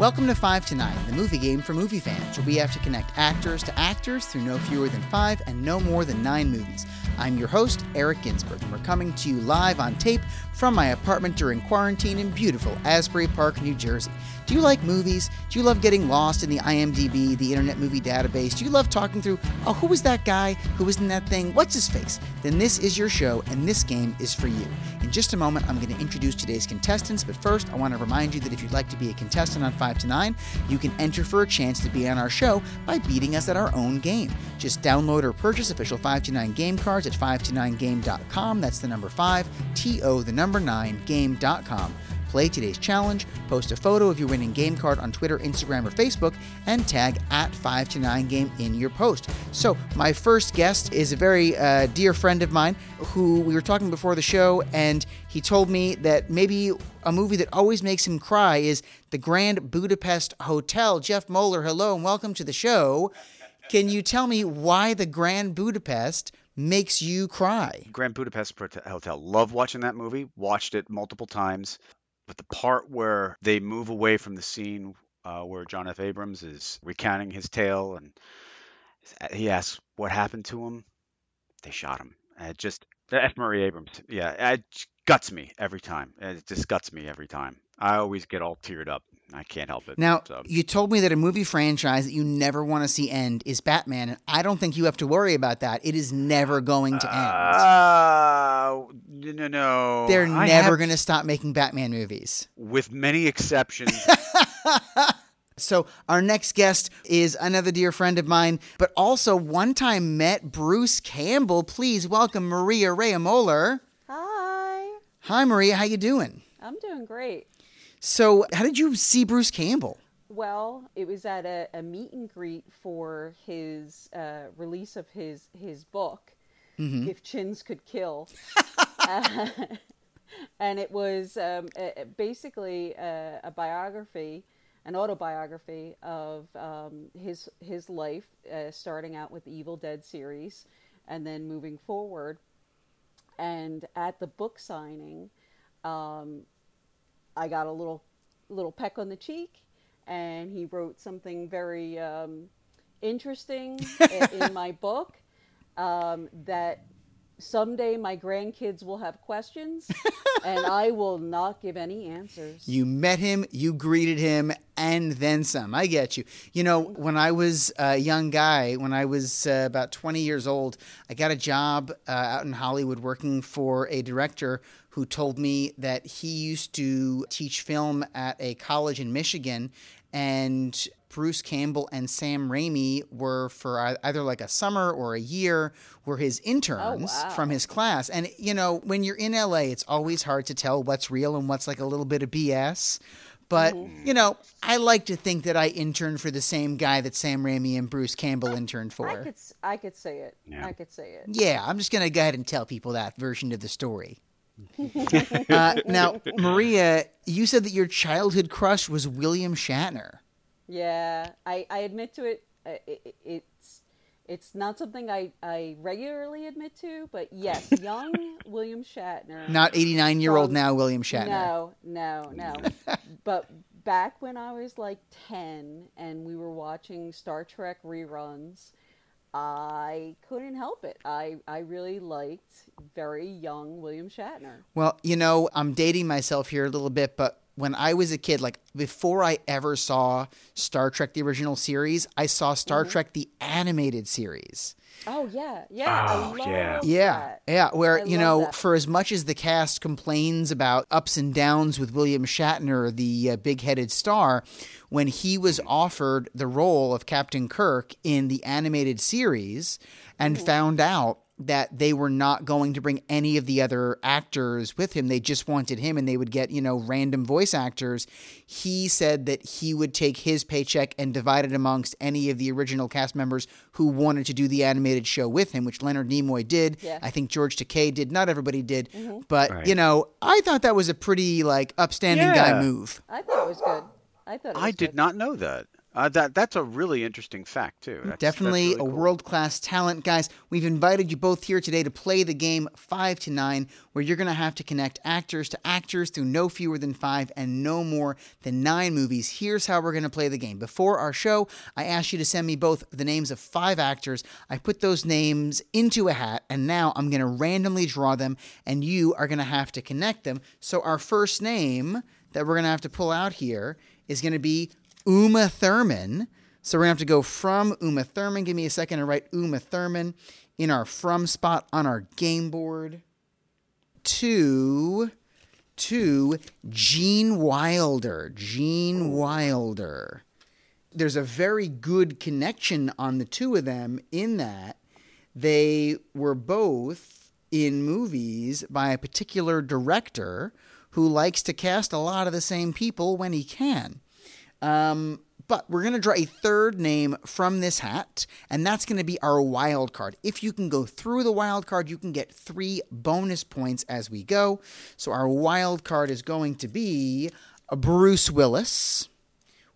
Welcome to 5 to 9, the movie game for movie fans, where we have to connect actors to actors through no fewer than five and no more than nine movies. I'm your host, Eric Ginsberg, and we're coming to you live on tape from my apartment during quarantine in beautiful Asbury Park, New Jersey. Do you like movies? Do you love getting lost in the IMDb, the Internet Movie Database? Do you love talking through, oh, who was that guy? Who was in that thing? What's his face? Then this is your show, and this game is for you. In just a moment, I'm going to introduce today's contestants, but first, I want to remind you that if you'd like to be a contestant on 5 to 9, you can enter for a chance to be on our show by beating us at our own game. Just download or purchase official 5 to 9 game cards at 5to9game.com. That's the number 5, T O, the number 9, game.com. Play today's challenge, post a photo of your winning game card on Twitter, Instagram, or Facebook, and tag at 5 to 9 game in your post. So, my first guest is a very uh, dear friend of mine who we were talking before the show, and he told me that maybe a movie that always makes him cry is The Grand Budapest Hotel. Jeff Moeller, hello, and welcome to the show. Can you tell me why The Grand Budapest? makes you cry. Grand Budapest Hotel. Love watching that movie. Watched it multiple times. But the part where they move away from the scene uh, where John F. Abrams is recounting his tale and he asks what happened to him, they shot him. And it just F. Murray Abrams, yeah, it guts me every time. It just guts me every time. I always get all teared up. I can't help it. Now, so. you told me that a movie franchise that you never want to see end is Batman, and I don't think you have to worry about that. It is never going to end. Uh, no, no. They're I never have... going to stop making Batman movies. With many exceptions. So, our next guest is another dear friend of mine, but also one time met Bruce Campbell. Please welcome Maria Rea Moeller. Hi. Hi, Maria. How you doing? I'm doing great. So, how did you see Bruce Campbell? Well, it was at a, a meet and greet for his uh, release of his his book, mm-hmm. "If Chins Could Kill," uh, and it was um, a, basically a, a, biography, an autobiography of um, his his life, uh, starting out with the Evil Dead series, and then moving forward. And at the book signing, um, I got a little little peck on the cheek, and he wrote something very um, interesting in my book um, that someday my grandkids will have questions and I will not give any answers. You met him, you greeted him, and then some. I get you. You know, when I was a young guy, when I was uh, about 20 years old, I got a job uh, out in Hollywood working for a director who told me that he used to teach film at a college in Michigan and Bruce Campbell and Sam Raimi were for either like a summer or a year were his interns oh, wow. from his class. And you know, when you're in LA, it's always hard to tell what's real and what's like a little bit of BS. But mm-hmm. you know, I like to think that I interned for the same guy that Sam Raimi and Bruce Campbell interned for. I could, I could say it. Yeah. I could say it. Yeah, I'm just gonna go ahead and tell people that version of the story. uh, now, Maria, you said that your childhood crush was William Shatner. Yeah, I, I admit to it, uh, it, It's it's not something I, I regularly admit to, but yes, young William Shatner. Not 89 year old now William Shatner. No, no, no. but back when I was like 10 and we were watching Star Trek reruns, I couldn't help it. I, I really liked very young William Shatner. Well, you know, I'm dating myself here a little bit, but when I was a kid, like before I ever saw Star Trek the original series, I saw Star mm-hmm. Trek the animated series. Oh yeah, yeah, oh, yeah, yeah, yeah. Where I you know, that. for as much as the cast complains about ups and downs with William Shatner, the uh, big-headed star, when he was offered the role of Captain Kirk in the animated series and mm-hmm. found out that they were not going to bring any of the other actors with him. They just wanted him and they would get, you know, random voice actors. He said that he would take his paycheck and divide it amongst any of the original cast members who wanted to do the animated show with him, which Leonard Nimoy did. Yeah. I think George Takei did. Not everybody did. Mm-hmm. But, right. you know, I thought that was a pretty, like, upstanding yeah. guy move. I thought it was good. I thought it I did not know that. Uh, that that's a really interesting fact too. That's, Definitely that's really a cool. world class talent, guys. We've invited you both here today to play the game five to nine, where you're going to have to connect actors to actors through no fewer than five and no more than nine movies. Here's how we're going to play the game. Before our show, I asked you to send me both the names of five actors. I put those names into a hat, and now I'm going to randomly draw them, and you are going to have to connect them. So our first name that we're going to have to pull out here is going to be Uma Thurman. So we're going to have to go from Uma Thurman. Give me a second to write Uma Thurman in our from spot on our game board to to Gene Wilder. Gene Wilder. There's a very good connection on the two of them in that they were both in movies by a particular director who likes to cast a lot of the same people when he can. Um, but we're going to draw a third name from this hat, and that's going to be our wild card. If you can go through the wild card, you can get three bonus points as we go. So our wild card is going to be a Bruce Willis,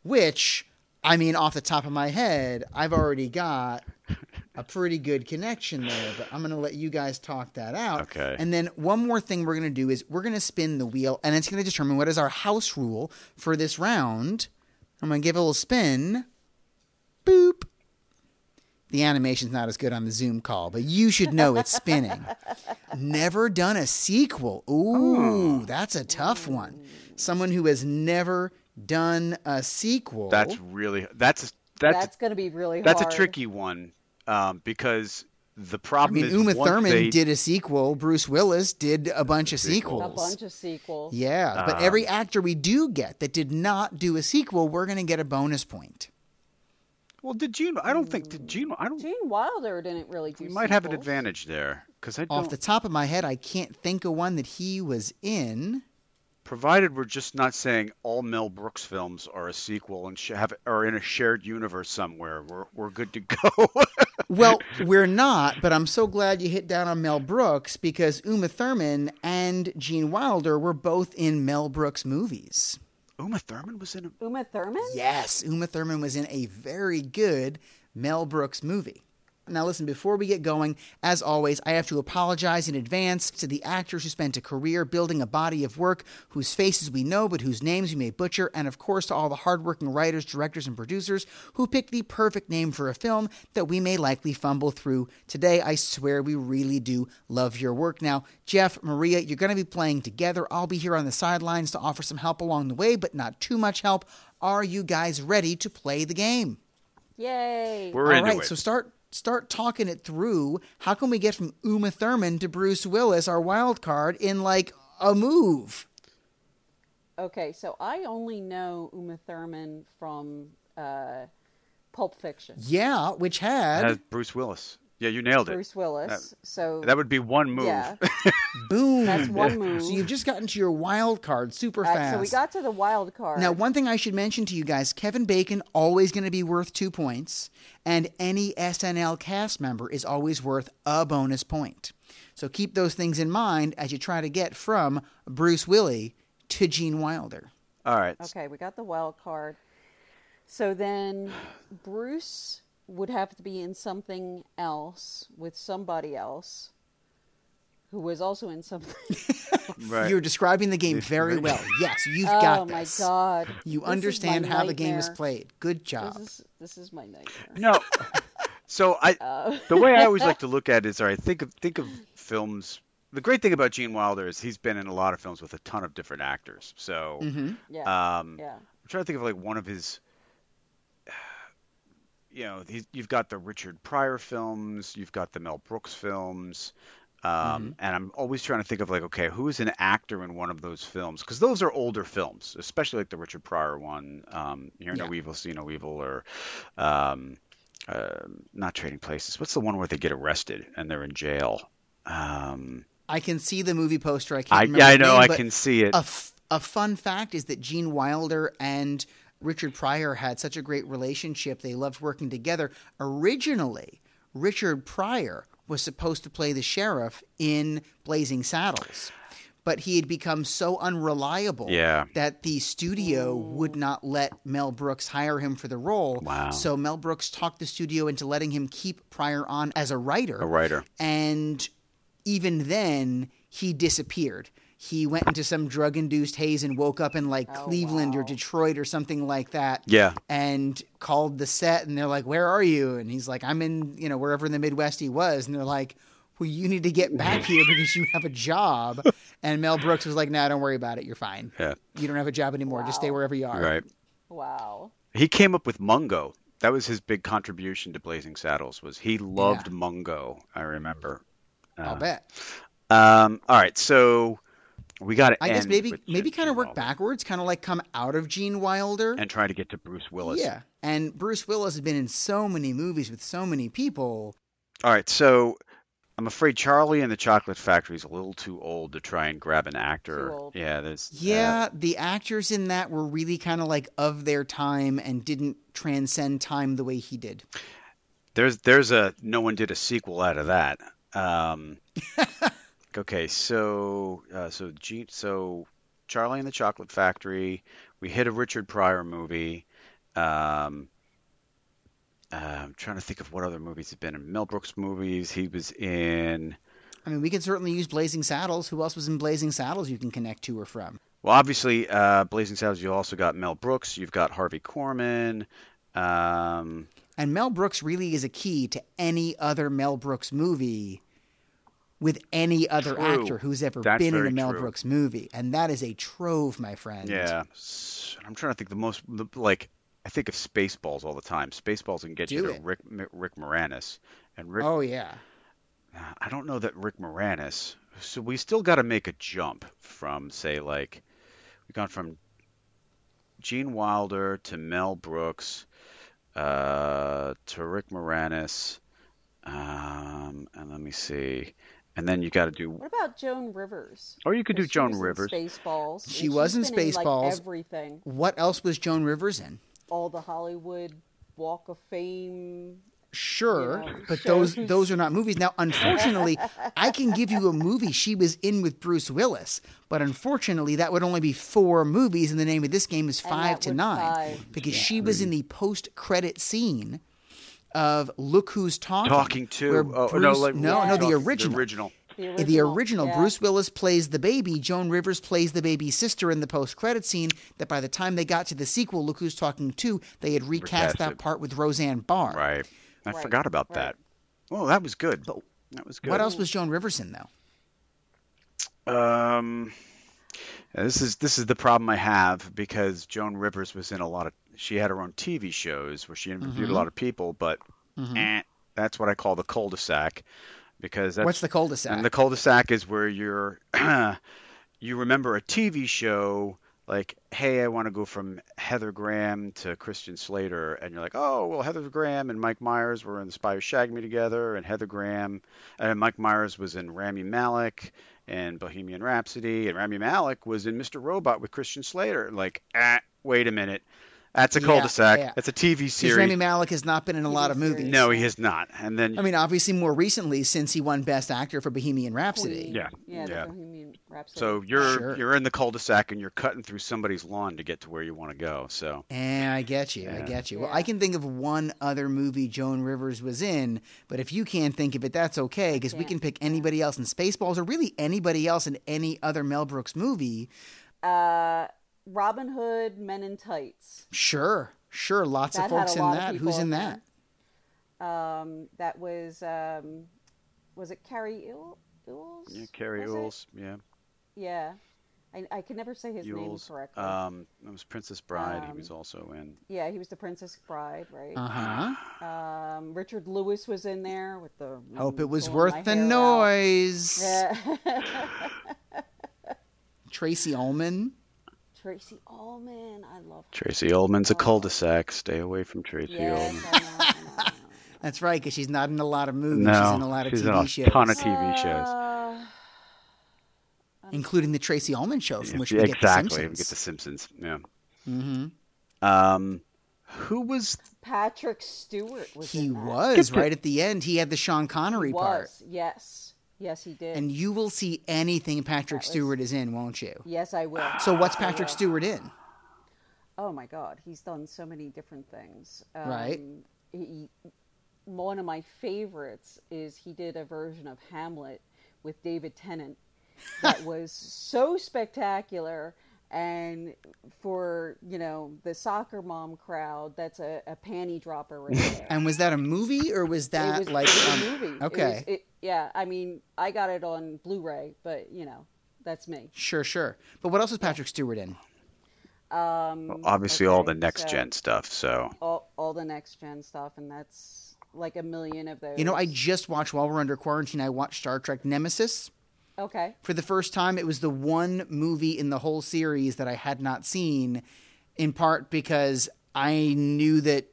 which, I mean, off the top of my head, I've already got a pretty good connection there, but I'm going to let you guys talk that out. Okay. And then one more thing we're going to do is we're going to spin the wheel, and it's going to determine what is our house rule for this round. I'm going to give it a little spin. Boop. The animation's not as good on the Zoom call, but you should know it's spinning. never done a sequel. Ooh, that's a tough one. Someone who has never done a sequel. That's really that's that's That's going to be really that's hard. a tricky one um, because the problem I mean, is Uma Thurman they, did a sequel. Bruce Willis did a bunch of Sequel. a bunch of sequels. Yeah, but Um, every actor we do get that did not do a sequel, we're going to get a bonus point. Well, did Gene? I don't think did Gene. I don't. Gene Wilder didn't really do. We might have an advantage there because I Off don't. the top of my head, I can't think of one that he was in. Provided we're just not saying all Mel Brooks films are a sequel and have are in a shared universe somewhere, we're we're good to go. Well, we're not, but I'm so glad you hit down on Mel Brooks because Uma Thurman and Gene Wilder were both in Mel Brooks movies. Uma Thurman was in a. Uma Thurman. Yes, Uma Thurman was in a very good Mel Brooks movie. Now, listen, before we get going, as always, I have to apologize in advance to the actors who spent a career building a body of work whose faces we know but whose names we may butcher, and of course to all the hardworking writers, directors, and producers who picked the perfect name for a film that we may likely fumble through today. I swear we really do love your work. Now, Jeff, Maria, you're going to be playing together. I'll be here on the sidelines to offer some help along the way, but not too much help. Are you guys ready to play the game? Yay! We're All into right, it. so start start talking it through. How can we get from Uma Thurman to Bruce Willis, our wild card, in like a move? Okay, so I only know Uma Thurman from uh, Pulp Fiction. Yeah, which had Has Bruce Willis. Yeah, you nailed it. Bruce Willis. so That would be one move. yeah. boom. That's one move. So you've just gotten to your wild card super Uh, fast. so we got to the wild card. Now, one thing I should mention to you guys Kevin Bacon always going to be worth two points, and any SNL cast member is always worth a bonus point. So keep those things in mind as you try to get from Bruce Willie to Gene Wilder. All right. Okay, we got the wild card. So then Bruce would have to be in something else with somebody else who was also in something. Right. You're describing the game very well. Yes, you've oh got this. Oh my god. You This understand my how the game is played. Good job. This is this is my nightmare. No. So I, Uh, the way I always like to look at it is, all right, think of think of films. The great thing about Gene Wilder is he's been in a lot of films with a ton of different actors. So, hmm yeah. um, yeah. I'm trying to think of like one of his. You know, you've got the Richard Pryor films, you've got the Mel Brooks films, um, and I'm always trying to think of like, okay, who is an actor in one of those films? Because those are older films, especially like the Richard Pryor one, um, Hear No Yeah. Evil, See No Evil, or um, uh, not Trading Places. What's the one where they get arrested and they're in jail? Um, I can see the movie poster. I can't I, remember yeah, I know, name, I can see it. A, f- a fun fact is that Gene Wilder and Richard Pryor had such a great relationship. They loved working together. Originally, Richard Pryor was supposed to play the sheriff in Blazing Saddles. but he had become so unreliable Yeah. that the studio would not let Mel Brooks hire him for the role. Wow. So Mel Brooks talked the studio into letting him keep Pryor on as a writer. A writer. And even then, he disappeared. He went into some drug induced haze and woke up in like Oh, Cleveland or. Detroit or something like that. Yeah. And called the set and they're like, Where are you? And he's like, I'm in, you know, wherever in the Midwest he was. And they're like, Well, you need to get back here because you have a job. And Mel Brooks was like, No, don't worry about it. You're fine. Yeah. You don't have a job anymore. Just stay wherever you are. Right. Wow. He came up with Mungo. That was his big contribution to Blazing Saddles. Was he loved Yeah. Mungo? I remember. I'll Uh, bet. Um. All right. So we got to. I guess maybe maybe kind of work Wilder backwards, kind of like come out of Gene Wilder. and try to get to Bruce Willis. Yeah. And Bruce Willis has been in so many movies with so many people. All right. So I'm afraid Charlie and the Chocolate Factory is a little too old to try and grab an actor. Too old. Yeah. There's. Yeah, the actors in that were really kind of like of their time and didn't transcend time the way he did. There's there's a no one did a sequel out of that. Um, okay, so uh, so G, so Charlie and the Chocolate Factory. We hit a Richard Pryor movie. Um, uh, I'm trying to think of what other movies have been in Mel Brooks movies. He was in. I mean, we could certainly use Blazing Saddles. Who else was in Blazing Saddles you can connect to or from? Well, obviously, uh, Blazing Saddles. You also got Mel Brooks. You've got Harvey Korman. Um, And Mel Brooks really is a key to any other Mel Brooks movie with any other True. actor who's ever That's been in a Mel true. Brooks movie. And that is a trove, my friend. Yeah, I'm trying to think the most the, like I think of Spaceballs all the time. Spaceballs can get you Do to it. Rick Rick Moranis, and Rick. Oh, yeah. I don't know that Rick Moranis. So we still got to make a jump from say like we've gone from Gene Wilder to Mel Brooks uh, to Rick Moranis, um, and let me see, and then you got to do. What about Joan Rivers? Or you could do 'Cause she Joan was in Rivers. Spaceballs. and She was in she's like, Spaceballs. everything. What else was Joan Rivers in? All the Hollywood Walk of Fame. Sure, you know, but those shows. those are not movies. Now, unfortunately, I can give you a movie she was in with Bruce Willis, but unfortunately, that would only be four movies, and the name of this game is five to nine five. because she was in the post-credit scene of "Look Who's Talking." Talking to oh Bruce, no like no, no, the talking- original. original The original. the original, yeah. Bruce Willis plays the baby. Joan Rivers plays the baby's sister in the post-credit scene. That by the time they got to the sequel, "Look Who's Talking Too," they had recast Recast that part with Roseanne Barr. Right. I Right, forgot about right. that. Well, that was good. But that was good. What else was Joan Rivers in though? Um, this is this is the problem I have because Joan Rivers was in a lot of. She had her own TV shows where she interviewed Mm-hmm. a lot of people, but eh, that's what I call the cul-de-sac because that's What's the cul-de-sac? The cul-de-sac is where you're you remember a TV show like, hey, I want to go from Heather Graham to Christian Slater, and you're like, oh, well, Heather Graham and Mike Myers were in The Spy Who Shagged Me together, and Heather Graham and Mike Myers was in Rami Malek and Bohemian Rhapsody, and Rami Malek was in Mr. Robot with Christian Slater. Like, ah, wait a minute. That's a Yeah, cul-de-sac. yeah. That's a TV Because series. Rami Malek has not been in a lot of movies. series. no, he has not. And then I mean, obviously, more recently since he won Best Actor for Bohemian Rhapsody. Yeah, Yeah, yeah. the Bohemian Rhapsody. So you're Sure. you're in the cul-de-sac and you're cutting through somebody's lawn to get to where you want to go. So Eh, I get you. I get you. Well, Yeah. I can think of one other movie Joan Rivers was in, but if you can't think of it, that's okay because we can't. can pick anybody else in Spaceballs or really anybody else in any other Mel Brooks movie. uh, Robin Hood, Men in Tights. Sure, sure. Lots That of folks in that. Who's in in that? Um, that was um, was it Cary Il- Ills? yeah, Cary Was it? Yeah, Yeah, I I can never say his name correctly. Um, it was Princess Bride. he Um, was also in. yeah, he was the Princess Bride, right? Uh huh. Um, Richard Lewis was in there with the. Hope it was worth the hair out. noise. Yeah. Tracey Ullman. Tracey Ullman, I love her. Tracey Ullman's a cul-de-sac. Stay away from Tracey Yes, Ullman. I know, I know, I know. That's right, because she's not in a lot of movies. No, she's in a lot of she's TV in a shows, ton of TV shows. Uh, including the Tracey Ullman show, from which Yeah, we get the exactly. Simpsons. We get the Simpsons. Yeah. hmm Um, who was? Patrick Stewart was He in that. was right at the end. He had the Sean Connery He part. yes. Yes, he did. And you will see anything Patrick was- Stewart is in, won't you? yes, I will. So what's Patrick. Stewart in? Oh my God, he's done so many different things. Um, Right. He, one of my favorites is he did a version of Hamlet with David Tennant that was so spectacular. And for you know the soccer mom crowd, that's a, a panty dropper right there. And was that a movie or was that it was, like it was um, a movie. It Okay. was- it- yeah, I mean, I got it on Blu-ray, but you know, that's me. Sure, sure. But what else is Patrick Stewart in? Um, Obviously, all the next so- gen stuff. So all, all the next gen stuff, and that's like a million of those. You know, I just watched while we're under quarantine. I watched Star Trek Nemesis okay. for the first time. It was the one movie in the whole series that I had not seen, in part because I knew that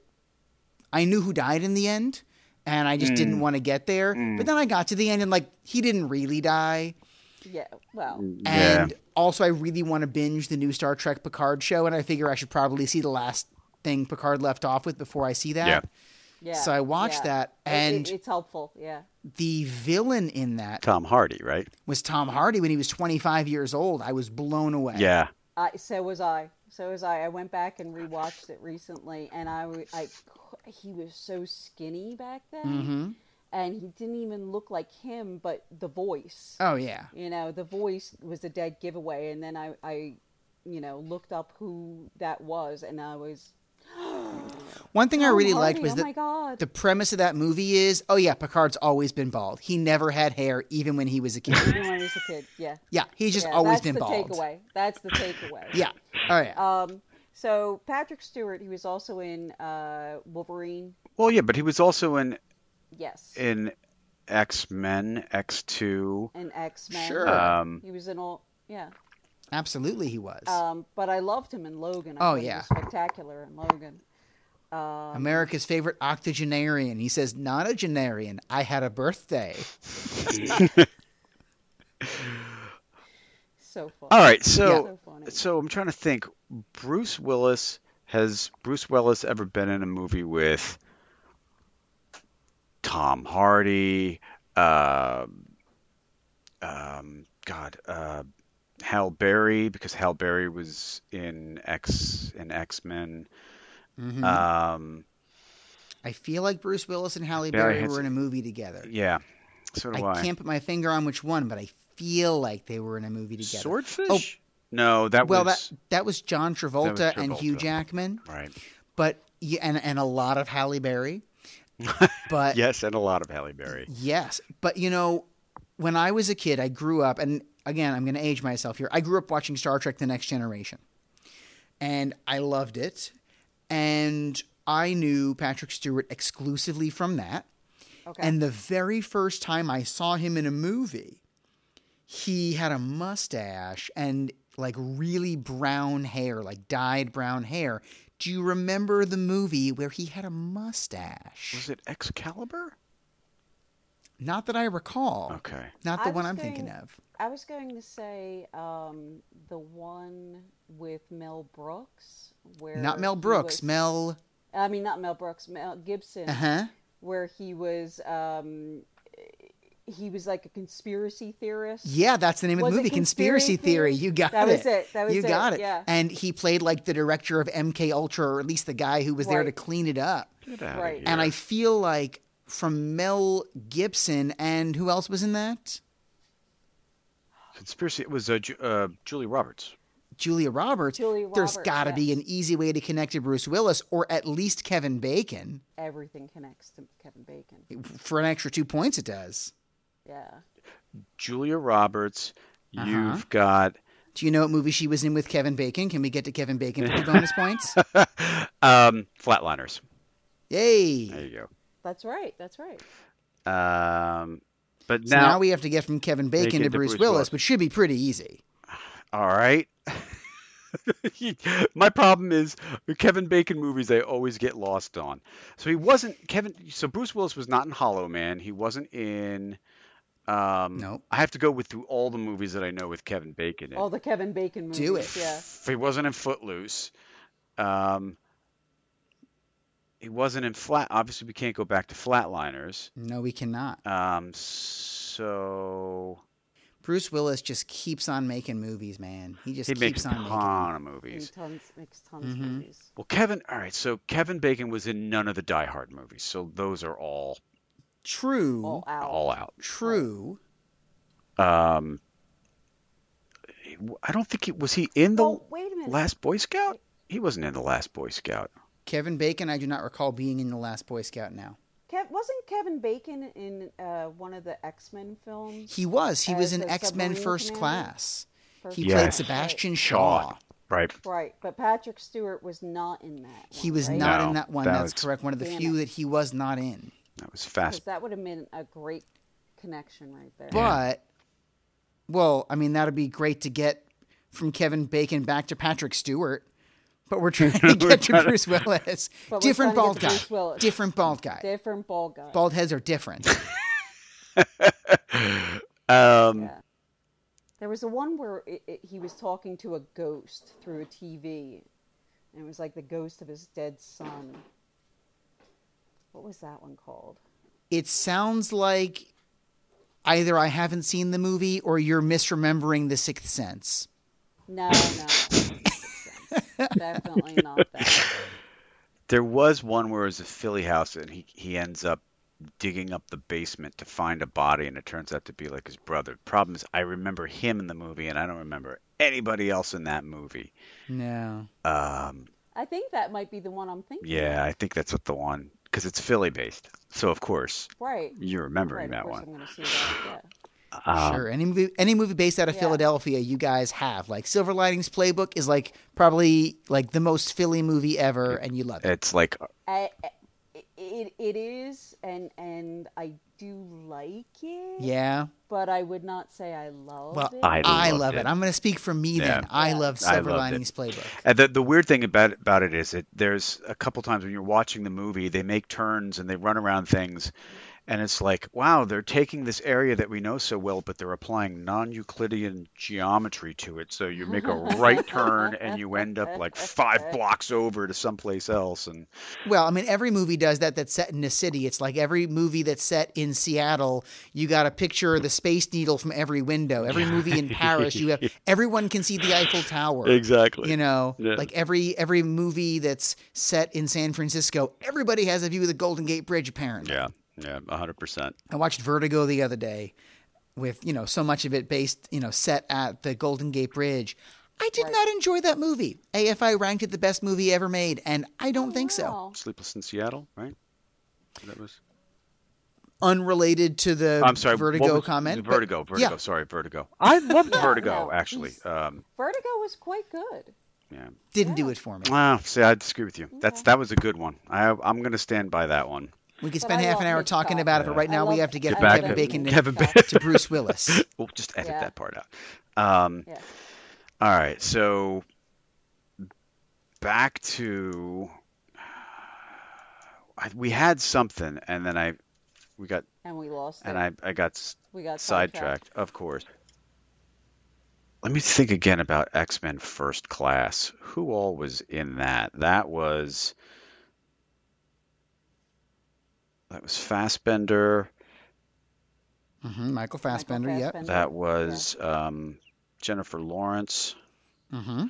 I knew who died in the end, and I just didn't mm. want to get there. Mm. But then I got to the end, and like he didn't really die. Yeah. Well. yeah, And also, I really want to binge the new Star Trek Picard show, and I figure I should probably see the last thing Picard left off with before I see that. Yeah. Yeah. So I watched yeah. that, It- it- and it's helpful. Yeah. the villain in that Tom Hardy, right? was Tom Hardy when he was 25 years old. I was blown away. Yeah, I so was I. So was I. I went back and rewatched it recently, and I, I he was so skinny back then, hmm and he didn't even look like him, but the voice. Oh yeah. You know, the voice was a dead giveaway, and then I, I, you know, looked up who that was, and I was. One thing I really Hardy, liked was oh that the premise of that movie is, oh yeah, Picard's always been bald. He never had hair, even when he was a kid. Even when I was a kid, yeah. yeah, he's just yeah, always been bald. been the takeaway. That's the takeaway. Yeah. Oh yeah. Um. So Patrick Stewart, he was also in uh, Wolverine. well, yeah, but he was also in Yes. in X Men, X Two. and X Men. Sure. Um, He was in all. Yeah. Absolutely, he was. Um. But I loved him in Logan. I Oh, thought he yeah. was spectacular in Logan. Um, America's favorite octogenarian. He says, not a genarian. I had a birthday. so funny. all right, so So funny. so I'm trying to think. Bruce Willis has Bruce Willis ever been in a movie with Tom Hardy? Um, um, God, uh, Halle Berry because Halle Berry was in X in X Men. Mhm. Um, I feel like Bruce Willis and Halle Berry were in a movie together. yeah, so do I. I can't put my finger on which one, but I feel like they were in a movie together. Swordfish? no, that well, was that that was John Travolta, and Hugh Jackman, right. but yeah, and and a lot of Halle Berry. But yes, and a lot of Halle Berry. Yes, but you know, when I was a kid, I grew up, and again, I'm going to age myself here. I grew up watching Star Trek: The Next Generation, and I loved it. And I knew Patrick Stewart exclusively from that. okay. And the very first time I saw him in a movie, he had a mustache and like really brown hair, like dyed brown hair. Do you remember the movie where he had a mustache? Was it Excalibur? Not that I recall. Okay. Not the I one I'm thinking of. I was going to say um, the one with Mel Brooks, where Not Mel Brooks. was- Mel. I mean, not Mel Brooks. Mel Gibson, Uh huh. where he was. Um, he was like a conspiracy theorist. Yeah, that's the name of the movie, Conspiracy, Conspiracy Theory. Theory? You got That it. That was it. That was you it, got it. yeah. And he played like the director of MK Ultra, or at least the guy who was there to clean it up. Get out Right. of here. And I feel like from Mel Gibson and who else was in that? Conspiracy. It was uh, Ju- uh, Julie Roberts. Julia Roberts. Julia There's Roberts, got to be an easy way to connect to Bruce Willis, or at least Kevin Bacon. Everything connects to Kevin Bacon. For an extra two points, it does. Yeah. Julia Roberts. Uh-huh. You've got Do you know what movie she was in with Kevin Bacon? Can we get to Kevin Bacon for two bonus points? um, Flatliners. Yay! There you go. That's right. That's right. Um, but So now, now we have to get from Kevin Bacon it to to Bruce, Bruce Willis, Willis. which should be pretty easy. all right. My problem is Kevin Bacon movies I always get lost on. So he wasn't Kevin. So Bruce Willis was not in Hollow Man. He wasn't in. Um, Nope. I have to go with through all the movies that I know with Kevin Bacon in. All the Kevin Bacon movies. Do it. Yeah. He wasn't in Footloose. Um, he wasn't in flat. Obviously, we can't go back to Flatliners. No, we cannot. Um, so Bruce Willis just keeps on making movies, man. He just he makes keeps a on making. them. ton of He movies. tons makes tons Mhm. of movies. Well, Kevin. All right, so Kevin Bacon was in none of the Die Hard movies, so those are all True. All out. all out. True. Um, I don't think he was he in the Oh, wait a. Last Boy Scout. He wasn't in the Last Boy Scout. Kevin Bacon, I do not recall being in the Last Boy Scout. Now Kev, wasn't Kevin Bacon in uh, one of the X Men films? he was. He was As in X Men First commander? Class. First He Yes. played Sebastian Shaw. Shaw. Right. Right, but Patrick Stewart was not in that. He was right? not No, in that one. that That's was- correct. One of the Damn few it. that he was not in. That was fast. that would have been a great connection right there. But, well, I mean, that'd be great to get from Kevin Bacon back to Patrick Stewart. But we're trying to get to Bruce Willis. Different bald get to guy. Different bald guy. Different ball guy. Bald heads are different. um, Yeah. There was a one where it, it, he was talking to a ghost through a TV, and it was like the ghost of his dead son. What was that one called? it sounds like either I haven't seen the movie or you're misremembering The Sixth Sense. No, no, that doesn't make sense. Definitely not that. There was one where it was a Philly house, and he he ends up digging up the basement to find a body, and it turns out to be like his brother. Problem is, I remember him in the movie, and I don't remember anybody else in that movie. No. Um, I think that might be the one I'm thinking. yeah, of. I think that's what the one because it's Philly based. So of course right. you're remembering Right, of that one. I'm see that. Um, Sure. Any movie any movie based out of Yeah. Philadelphia you guys have. Like Silver Linings Playbook is like probably like the most Philly movie ever and you love it. It's like I, I- it, it is, and and I do like it. Yeah. But I would not say I love Well, it. I I, love it. it. I'm going to speak for me Yeah. then. I Yeah. love I Silver loved it. Playbook. And the, the weird thing about about it is that there's a couple times when you're watching the movie, they make turns and they run around things, and it's like, wow, they're taking this area that we know so well, but they're applying non-Euclidean geometry to it. So you make a right turn and you end up like five blocks over to someplace else, and Well, I mean, every movie does that that's set in a city. It's like every movie that's set in Seattle, you got to picture of the Space Needle from every window. Every movie in Paris, you have everyone can see the Eiffel Tower. exactly. You know, Yeah. like every every movie that's set in San Francisco, everybody has a view of the Golden Gate Bridge. Apparently, Yeah, yeah, hundred percent. I watched Vertigo the other day, with you know so much of it based you know set at the Golden Gate Bridge. I did Right. not enjoy that movie. AFI ranked it the best movie ever made, and I don't think so. Sleepless in Seattle, right? That was. Unrelated to the I'm sorry. Vertigo was- comment. but- Vertigo. Vertigo. Yeah. Sorry, Vertigo. I loved Yeah, Vertigo no, actually. Um, Vertigo was quite good. yeah. didn't do it for me. Wow. See, I disagree with you. That's that was a good one. I I'm going to stand by that one. We could spend half an hour Hitchcock. talking about it, but right I now we have to get I from love Kevin Kevin Bacon to, Kevin Bacon. to Bruce Willis. We'll just edit Yeah. that part out. Um, Yeah. All right. So back to we had something, and then I we got And we lost and it. I I got we got sidetracked, of course. Let me think again about X Men First Class. Who all was in that? That was that was Fassbender. hmm Michael Fassbender, yep. Fassbender. That was um, Jennifer Lawrence. hmm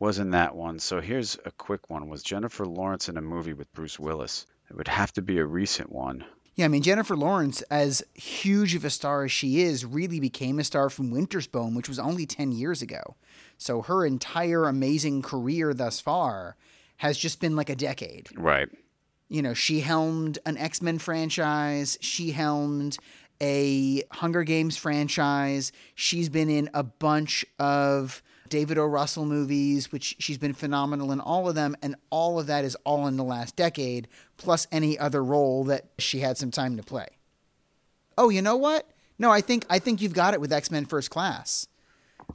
Was in that one. So here's a quick one. Was Jennifer Lawrence in a movie with Bruce Willis? It would have to be a recent one. Yeah, I mean, Jennifer Lawrence, as huge of a star as she is, really became a star from Winter's Bone, which was only 10 years ago. So her entire amazing career thus far has just been like a decade. Right. You know, she helmed an X Men franchise, she helmed a Hunger Games franchise, she's been in a bunch of David O. Russell movies, which she's been phenomenal in all of them, and all of that is all in the last decade, plus any other role that she had some time to play. Oh, you know what? No, I think I think you've got it with X Men First Class.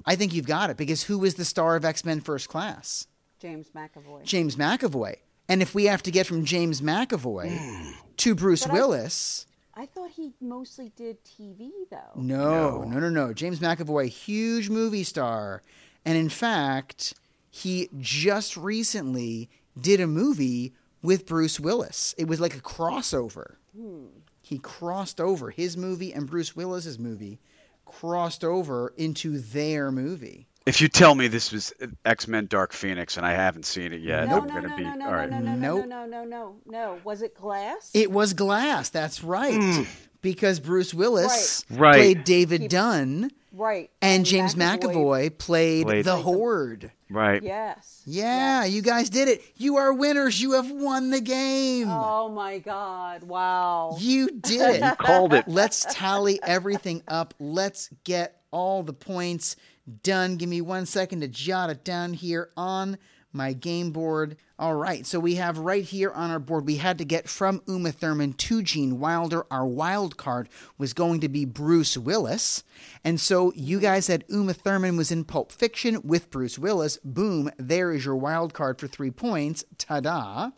I think you've got it because who is the star of X Men First Class? James McAvoy. James McAvoy. And if we have to get from James McAvoy to Bruce But I- Willis, I thought he mostly did TV though. no, No. no, no, no. James McAvoy, huge movie star. And in fact, he just recently did a movie with Bruce Willis. It was like a crossover. Hmm. He crossed over his movie and Bruce Willis's movie crossed over into their movie. If you tell me this was X Men Dark Phoenix and I haven't seen it yet, No, I'm no, gonna no, be no, no, all no, no, no, Nope. no, no, no, no, no. Was it Glass? It was Glass. That's right. Mm. Because Bruce Willis Right. Right. played David He- Dunn right. and James McAvoy, played, Played- the Horde. Right. Yes. Yeah, yes. you guys did it. You are winners. You have won the game. Oh my God! Wow. You did it. you Called it. Let's tally everything up. Let's get all the points done. Give me one second to jot it down here on my game board. All right, so we have right here on our board, we had to get from Uma Thurman to Gene Wilder. Our wild card was going to be Bruce Willis. And so you guys said Uma Thurman was in Pulp Fiction with Bruce Willis. Boom, there is your wild card for three points. Ta da.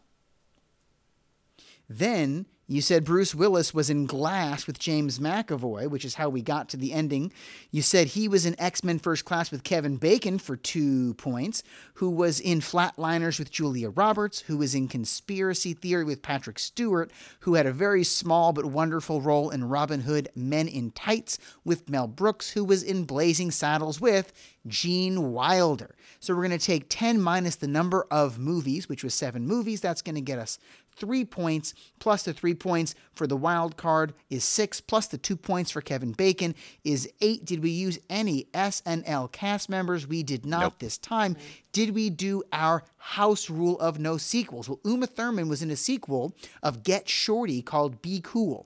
Then you said Bruce Willis was in Glass with James McAvoy, which is how we got to the ending. You said he was in X Men First Class with Kevin Bacon for two points, who was in Flatliners with Julia Roberts, who was in Conspiracy Theory with Patrick Stewart, who had a very small but wonderful role in Robin Hood Men in Tights with Mel Brooks, who was in Blazing Saddles with Gene Wilder. So we're going to take 10 minus the number of movies, which was seven movies. That's going to get us three points, plus the three points for the wild card is six, plus the two points for Kevin Bacon is eight. Did we use any SNL cast members? We did not Nope. this time. Did we do our house rule of no sequels? Well, Uma Thurman was in a sequel of Get Shorty called Be Cool.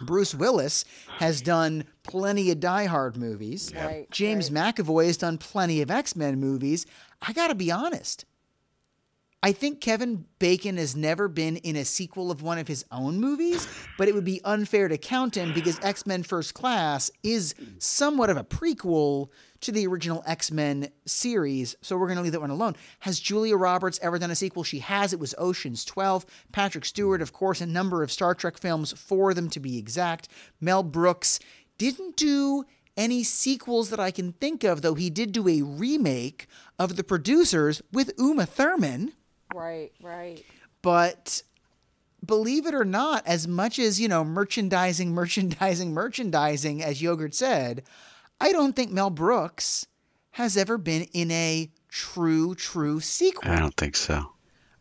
Bruce Willis has done plenty of Die Hard movies. Right, James right. McAvoy has done plenty of X Men movies. I got to be honest. I think Kevin Bacon has never been in a sequel of one of his own movies, but it would be unfair to count him because X Men First Class is somewhat of a prequel to the original X Men series, so we're going to leave that one alone. Has Julia Roberts ever done a sequel? She has. It was Ocean's 12. Patrick Stewart, of course, a number of Star Trek films, four of them to be exact. Mel Brooks didn't do any sequels that I can think of, though he did do a remake of The Producers with Uma Thurman. Right. Right. But believe it or not, as much as, you know, merchandising, merchandising, merchandising, as Yogurt said, I don't think Mel Brooks has ever been in a true, true sequel. I don't think so.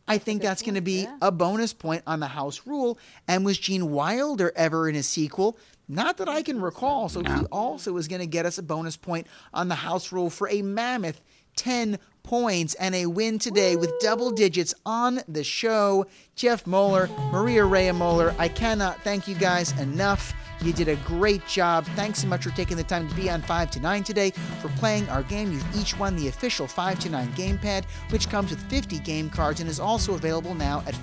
I think that's going to be yeah. a bonus point on the house rule. And was Gene Wilder ever in a sequel? Not that I can recall. So he also is going to get us a bonus point on the house rule for a mammoth 10 points and a win today with double digits on the show. Jeff Moeller, Maria Rea Moeller, I cannot thank you guys enough. You did a great job. Thanks so much for taking the time to be on 5 to 9 today, for playing our game. You've each won the official 5 to 9 gamepad, which comes with 50 game cards and is also available now at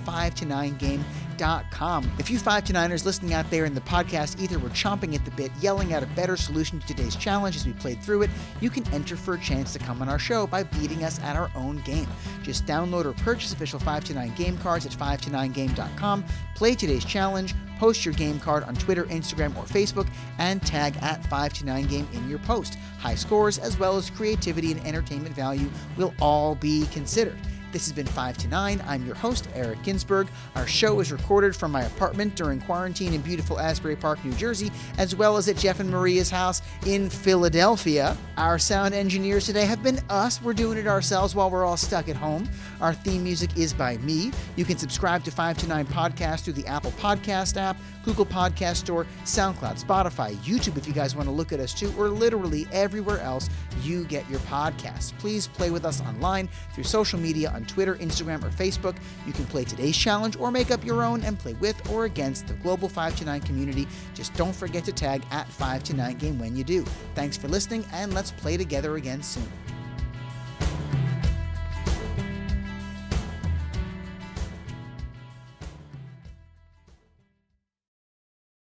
5to9game.com. If you 5 to 9ers listening out there in the podcast either were chomping at the bit, yelling out a better solution to today's challenge as we played through it, you can enter for a chance to come on our show by beating us at our own game. Just download or purchase official 5 to 9 game cards at 5to9game.com, play today's challenge, post your game card on Twitter, Instagram, or Facebook, and tag at 5to9game in your post. High scores as well as creativity and entertainment value will all be considered. This has been 5 to 9. I'm your host, Eric Ginsberg. Our show is recorded from my apartment during quarantine in beautiful Asbury Park, New Jersey, as well as at Jeff and Maria's house in Philadelphia. Our sound engineers today have been us. We're doing it ourselves while we're all stuck at home. Our theme music is by me. You can subscribe to 5 to 9 Podcast through the Apple Podcast app, Google Podcast Store, SoundCloud, Spotify, YouTube if you guys want to look at us too, or literally everywhere else you get your podcasts. Please play with us online through social media on Twitter, Instagram, or Facebook. You can play today's challenge or make up your own and play with or against the global 5 to 9 community. Just don't forget to tag at 5 to 9 game when you do. Thanks for listening, and let's play together again soon.